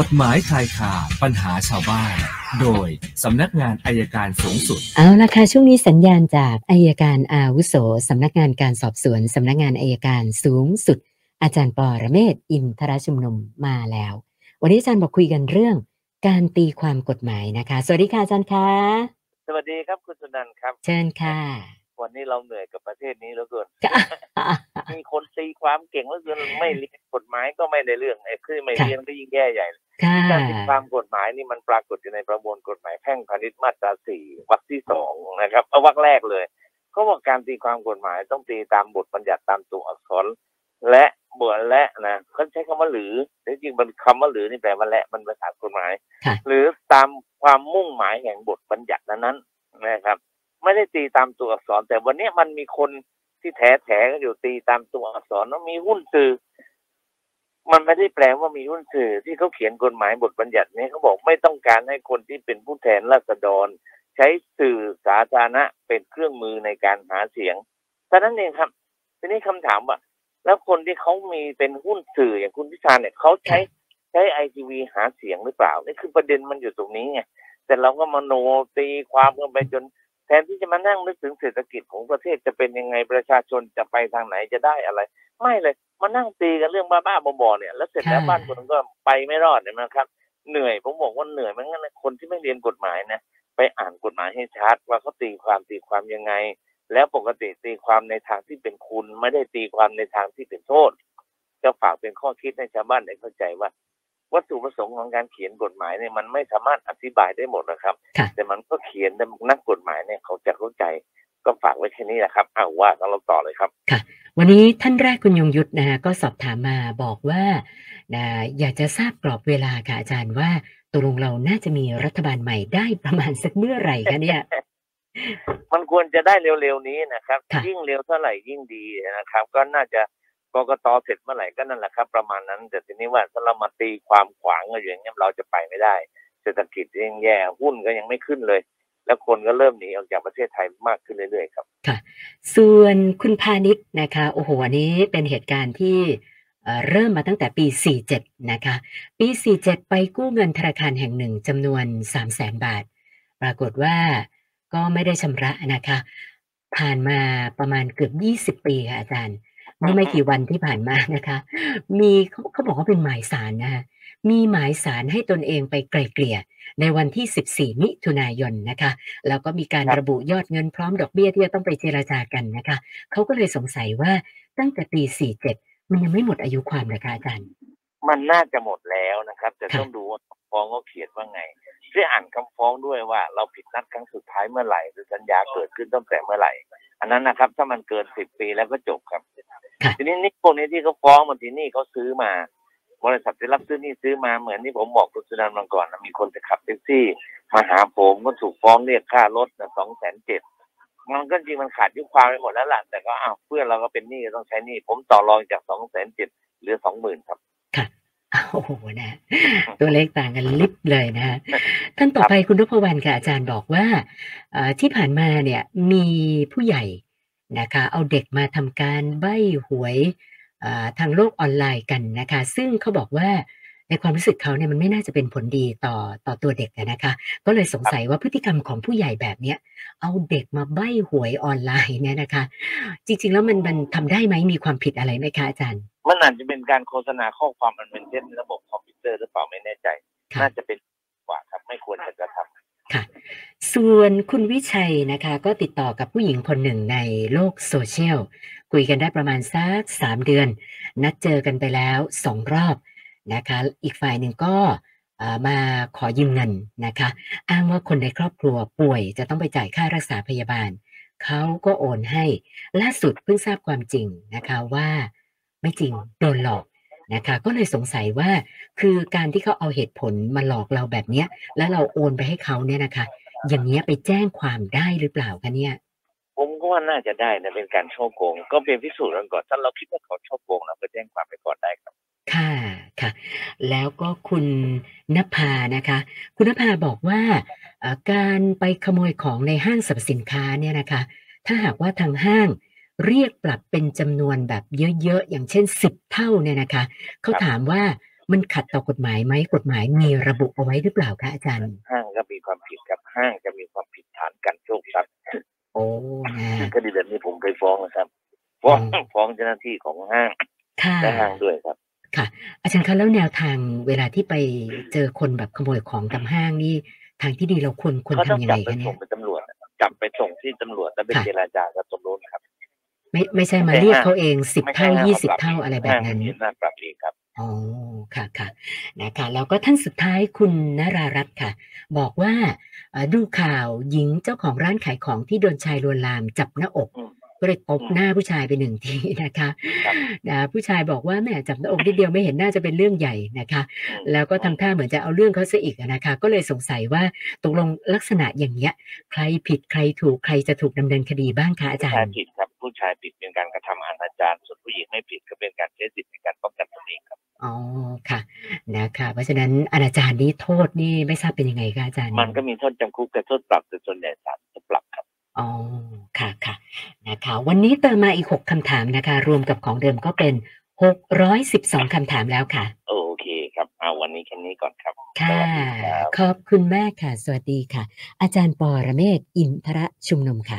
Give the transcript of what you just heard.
กฎหมายชายคาปัญหาชาวบ้าน โดยสำนักงานอัยการสูงสุด เอาละค่ะช่วงนี้สนทนากับอัยการอาวุโสสำนักงานการสอบสวนสำนักงานอัยการสูงสุด อาจารย์ปอระเมศวร์อินทรชุมนุมมาแล้ว วันนี้อาจารย์บอกคุยกันเรื่อง การตีความกฎหมายนะคะ สวัสดีค่ะอาจารย์คะสวัสดีครับคุณสุนันท์ครับ เชิญค่ะ วันนี้เราเหนื่อยกับประเทศนี้เหลือเกินค่ะ มีคนตีความเก่งเหลือเกินไม่เรียนกฎหมายก็ไม่ได้เรื่องไอ้คือไม่ค่ะเรียนก็ยิ่งแย่ใหญ่เลยค่ะการตีความกฎหมายนี่มันปรากฏอยู่ในประมวลกฎหมายแพ่งพาณิชย์มาตราสี่วรรคที่สองนะครับเอาวรรคแรกเลยเขาบอกการตีความกฎหมายต้องตีตามบทบัญญัติตามตัวอักษร และบทและนะเขาใช้คำว่าหรือแต่จริงๆมันคำว่าหรือนี่แปลว่าและมันภาษากฎหมายค่ะหรือตามความมุ่งหมายแห่งบทบัญญัตินั้นๆนะครับ ไม่ได้ตีตามตัวอักษร แต่วันนี้มันมีคน ที่แถแถกันอยู่ตีตามตัวอักษรว่ามีหุ้นสื่อ มันไม่ได้แปลว่ามีหุ้นสื่อ ที่เขาเขียนกฎหมายบทบัญญัตินี้เขาบอกไม่ต้องการให้คนที่เป็นผู้แทนราษฎร ใช้สื่อสาธารณะเป็นเครื่องมือในการหาเสียงท่านั้นเองครับทีนี้คำถามว่าแล้วคนที่เขามีเป็นหุ้นสื่ออย่างคุณพิชาเนี่ยเขาใช้ใช้ไอทีวีหาเสียงหรือเปล่านี่คือประเด็นมันอยู่ตรงนี้ไงแต่เราก็มโนตีความกันไปจน แทนที่จะมานั่งนึกถึงเศรษฐกิจของประเทศจะเป็นยังไงประชาชนจะไปทางไหนจะได้อะไร ไม่เลยมานั่งตีกันเรื่องบ้าๆบอๆเนี่ยแล้วเสร็จแล้วบ้านเมืองก็ไปไม่รอดเห็นะครับเหนื่อยผมบอกว่าเหนื่อยมือนกันคนที่ไม่เรียนกฎหมายนะไปอ่านกฎหมายให้ชัดว่าเขาตีความตีความยังไง แล้วปกติตีความในทางที่เป็นคุณ ไม่ได้ตีความในทางที่เป็นโทษ จะฝากเป็นข้อคิดให้ชาวบ้านได้เข้าใจว่า วัตถุประสงค์ของการเขียนกฎหมายเนี่ยมันไม่สามารถอธิบายได้หมดนะครับค่ะแต่มันก็เขียนแต่นักกฎหมายเนี่ยเขาจะเข้าใจก็ฝากไว้แค่นี้นะครับอ้าวว่ากันเราต่อเลยครับวันนี้ท่านแรกคุณยงยุทธนะฮะก็สอบถามมาบอกว่านะอยากจะทราบกรอบเวลาค่ะอาจารย์ว่าตกลงเราน่าจะมีรัฐบาลใหม่ได้ประมาณสักเมื่อไหร่คะเนี่ยมันควรจะได้เร็วๆนี้นะครับค่ะยิ่งเร็วเท่าไหร่ยิ่งดีนะครับ ก็น่าจะ กกตเสร็จเมื่อไหร่ก็นั่นแหละครับ ประมาณนั้น แต่ทีนี้ว่าถ้าเรามาตีความขวางกันอยู่อย่างนี้ยเราจะไปไม่ได้ เศรษฐกิจยังแย่หุ้นก็ยังไม่ขึ้นเลย แล้วคนก็เริ่มหนีออกจากประเทศไทยมากขึ้นเรื่อยๆครับค่ะ ส่วนคุณพาณิชย์นะคะโอ้โหอันนี้เป็นเหตุการณ์ที่เอ่อเริ่มมาตั้งแต่ปี 47 นะคะ ปี 47 ไปกู้เงินธนาคารแห่งหนึ่งจำนวน 3 0 0แสนบาท ปรากฏว่าก็ไม่ได้ชำระนะคะ ผ่านมาประมาณเกือบ 20 ปีค่ะอาจารย์ เมื่อไม่กี่วันที่ผ่านมานะคะ มีเขาเขาบอกว่าเป็นหมายสารนะคะมีหมายสารให้ตนเองไปไกลเกลี่ย ในวันที่ 14 มิถุนายนนะคะแล้วก็มีการครับระบุยอดเงินพร้อมดอกเบี้ยที่จะต้องไปเจราจากันนะคะเขาก็เลยสงสัยว่าตั้งแต่ปี 47 มันยังไม่หมดอายุความเลยค่ะอาจารย์ มันน่าจะหมดแล้วนะครับ แต่ค่ะต้องดูว่าคำฟ้องเขาเขียนว่าไงช่วยอ่านคำฟ้องด้วยว่าเราผิดนัดครั้งสุดท้ายเมื่อไหร่หรือสัญญาเกิดขึ้นตั้งแต่เมื่อไหร่ อันนั้นนะครับ ถ้ามันเกินสิบปีแล้วก็จบครับค่ะ ทีนี้นี่พวกนี้ที่เขาฟ้องบางทีนี่เขาซื้อมา บริษัทที่รับซื้อนี่ซื้อมาเหมือนที่ผมบอกคุณสุนันท์มาก่อนนะมีคนจะขับแท็กซี่มาหาผมก็ถูกฟ้องเรียกค่ารถสองแสนเจ็ดมันก็จริงมันขาดยุความไปหมดแล้วล่ะแต่ก็อ้าวเพื่อนเราก็เป็นหนี้ก็ต้องใช้หนี้ผมต่อรองจากสองแสนเจ็ดเหลือสองหมื่นครับโอ้โหนะตัวเลขต่างกันลิบเลยนะฮะท่านต่อไปคุณนพวรรณค่ะอาจารย์บอกว่าเอ่อที่ผ่านมาเนี่ยมีผู้ใหญ่ นะคะเอาเด็กมาทำการใบ้หวยเอ่อทางโลกออนไลน์กันนะคะ ซึ่งเขาบอกว่าในความรู้สึกเขาเนี่ยมันไม่น่าจะเป็นผลดีต่อต่อตัวเด็กอะนะคะ ก็เลยสงสัยว่าพฤติกรรมของผู้ใหญ่แบบเนี้ยเอาเด็กมาใบ้หวยออนไลน์เนี่ยนะคะ จริง ๆ แล้วมันมันทำได้ไหมมีความผิดอะไรไหมคะอาจารย์ มันอาจจะเป็นการโฆษณาข้อความมันเป็นเช่นระบบคอมพิวเตอร์หรือเปล่าไม่แน่ใจค่ะน่าจะเป็นกว่าครับไม่ควรจะกระทำค่ะ ส่วนคุณวิชัยนะคะ ก็ติดต่อกับผู้หญิงคนหนึ่งในโลกโซเชียลคุยกันได้ประมาณสักสามเดือน นัดเจอกันไปแล้วสองรอบนะคะ อีกฝ่ายหนึ่งก็มาขอยืมเงินนะคะ อ้างว่าคนในครอบครัวป่วยจะต้องไปจ่ายค่ารักษาพยาบาล เขาก็โอนให้ ล่าสุดเพิ่งทราบความจริงนะคะว่าไม่จริงโดนหลอก นะคะก็เลยสงสัยว่าคือการที่เขาเอาเหตุผลมาหลอกเราแบบเนี้ย แล้วเราโอนไปให้เขาเนี่ยนะคะ อย่างเนี้ยไปแจ้งความได้หรือเปล่าคะเนี่ย ผมก็ว่าน่าจะได้นะเป็นการช่อโกง ก็เป็นพิสูจน์กันก่อนถ้าเราคิดว่าเขาช่อโกงเราก็แจ้งความไปก่อนได้ครับ ค่ะค่ะ แล้วก็คุณนภานะคะ คุณนภาบอกว่าเอ่อการไปขโมยของในห้างสรรพสินค้าเนี่ยนะคะ ถ้าหากว่าทางห้าง เรียกปรับเป็นจำนวนแบบเยอะๆ อย่างเช่น10เท่าเนี่ยนะคะ เขาครับถามว่ามันขัดต่อกฎหมายไหมกฎหมายมีระบุเอาไว้หรือเปล่าคะอาจารย์ ห้างก็มีความผิดครับห้างจะมีความผิดฐานการโชคทรัพย์โอ้นะซึ่งคดีแบบนี้ผมเคยฟ้องนะครับฟ้องอืมฟ้องเจ้าหน้าที่ของห้างค่ะและห้างด้วยครับอาจารย์คะแล้วแนวทางเวลาที่ไปเจอคนแบบขโมยของตามห้างนี่ทางที่ดีเราควรควรเขาต้องทำยังจัไงบไปคะเนี่ส่ยงไปตำรวจจับไปส่งที่ตำรวจแล้วไปค่ะเจรจากับตำรวจครับ ไม่ไม่ใช่มาไม่ใช่เรียกห้างเขาเองสิบไม่ใช่เท่าห้างยี่มาสิบปรับเท่าอะไรแบบนั้นห้างมีอำนาจปรับเองครับอ๋อค่ะค่ะนะคะแล้วก็ท่านสุดท้ายคุณนรารัตน์ค่ะ บอกว่าเอ่อดูข่าวหญิงเจ้าของร้านขายของที่โดนชายลวนลามจับหน้าอกอืมก็เลยตบอืมหน้าผู้ชายไปหนึ่งทีนะคะครับนะผู้ชายบอกว่าแม่จับหน้าอกนิดเดียวไม่เห็นน่าจะเป็นเรื่องใหญ่นะคะอืมแล้วก็ทำท่าเหมือนจะเอาเรื่องเขาซะอีกอะนะคะ ก็เลยสงสัยว่าตกลงลักษณะอย่างเงี้ย ใครผิดใครถูกใครจะถูกดำเนินคดีบ้างคะอาผู้จารชายย์ผิดครับผู้ชายผิดเป็นการกระทำอนาจารส่วนผู้หญิงไม่ผิดก็เป็นการใช้สิทธิในการป้องกันตนเองครับอ๋อค่ะนะคะเพราะฉะนั้นอนาจารนี่โทษนี่ไม่ทราบเป็นยังไงคะอาจารย์ มันก็มีโทษจำคุกกับโทษปรับแต่ส่วนใหญ่ศาลจะปรับครับอ๋อค่ะค่ะนะคะ วันนี้เติมมาอีกหกคำถามนะคะ รวมกับของเดิมก็เป็นหกร้อยสิบสองคำถามแล้วค่ะ โอเคครับเอาวันนี้แค่นี้ก่อนครับ ค่ะสวัสดีครับขอบคุณมากค่ะ สวัสดีค่ะ อาจารย์ปอระเมศวร์อินทรชุมนุมค่ะ